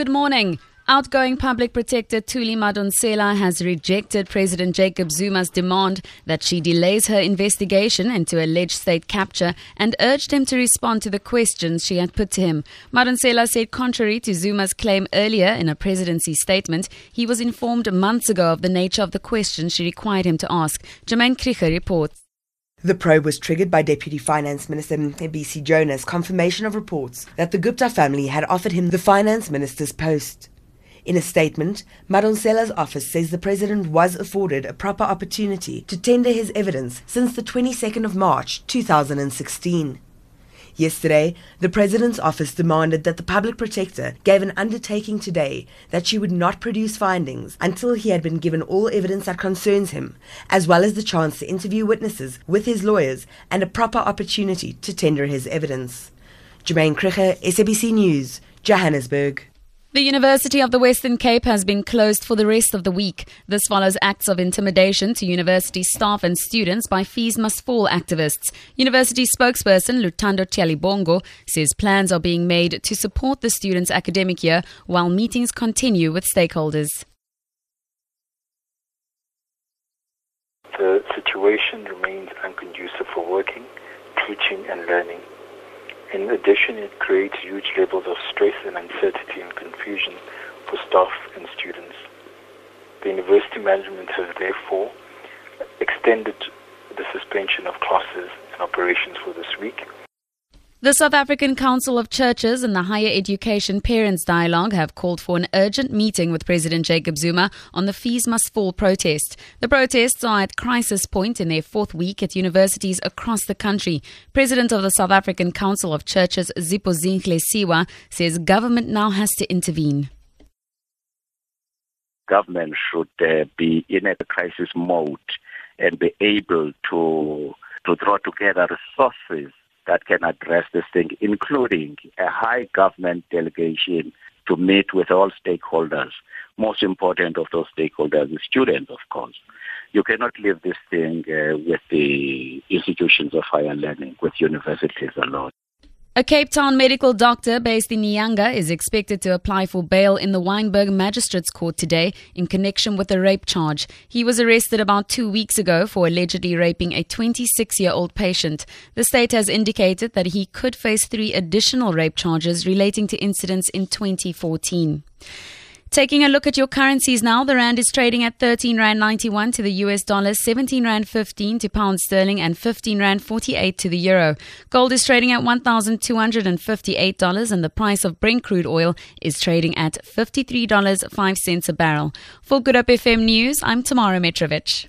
Good morning. Outgoing Public Protector Thuli Madonsela has rejected President Jacob Zuma's demand that she delays her investigation into alleged state capture and urged him to respond to the questions she had put to him. Madonsela said, contrary to Zuma's claim earlier in a presidency statement, he was informed months ago of the nature of the questions she required him to ask. Jermaine Krieger reports. The probe was triggered by Deputy Finance Minister Mcebisi Jonas' confirmation of reports that the Gupta family had offered him the Finance Minister's post. In a statement, Madonsela's office says the president was afforded a proper opportunity to tender his evidence since the 22nd of March 2016. Yesterday, the President's office demanded that the public protector gave an undertaking today that she would not produce findings until he had been given all evidence that concerns him, as well as the chance to interview witnesses with his lawyers and a proper opportunity to tender his evidence. Jermaine Krieger, SABC News, Johannesburg. The University of the Western Cape has been closed for the rest of the week. This follows acts of intimidation to university staff and students by Fees Must Fall activists. University spokesperson Luthando Tyhalibongo says plans are being made to support the students' academic year while meetings continue with stakeholders. The situation remains unconducive for working, teaching, and learning. In addition, it creates huge levels of stress and uncertainty and confusion for staff and students. The university management has therefore extended the suspension of classes and operations for this week the South African Council of Churches and the Higher Education Parents Dialogue have called for an urgent meeting with President Jacob Zuma on the Fees Must Fall protest. The protests are at crisis point in their fourth week at universities across the country. President of the South African Council of Churches, Ziphozihle Siwa, says government now has to intervene. Government should uh, be in a crisis mode and be able to to draw together resources that can address this thing, including a high government delegation to meet with all stakeholders. Most important of those stakeholders is students, of course. You cannot leave this thing uh, with the institutions of higher learning, with universities alone. A Cape Town medical doctor based in Nyanga is expected to apply for bail in the Wynberg Magistrates Court today in connection with a rape charge. He was arrested about two weeks ago for allegedly raping a 26 year old patient. The state has indicated that he could face three additional rape charges relating to incidents in 2014. Taking a look at your currencies now, the rand is trading at 13 rand 91 to the US dollar, 17 rand 15 to pound sterling, and 15 rand 48 to the euro. Gold is trading at $1,258, and the price of Brent crude oil is trading at $53.05 a barrel. For Good Hope FM News, I'm Tamara Mitrovic.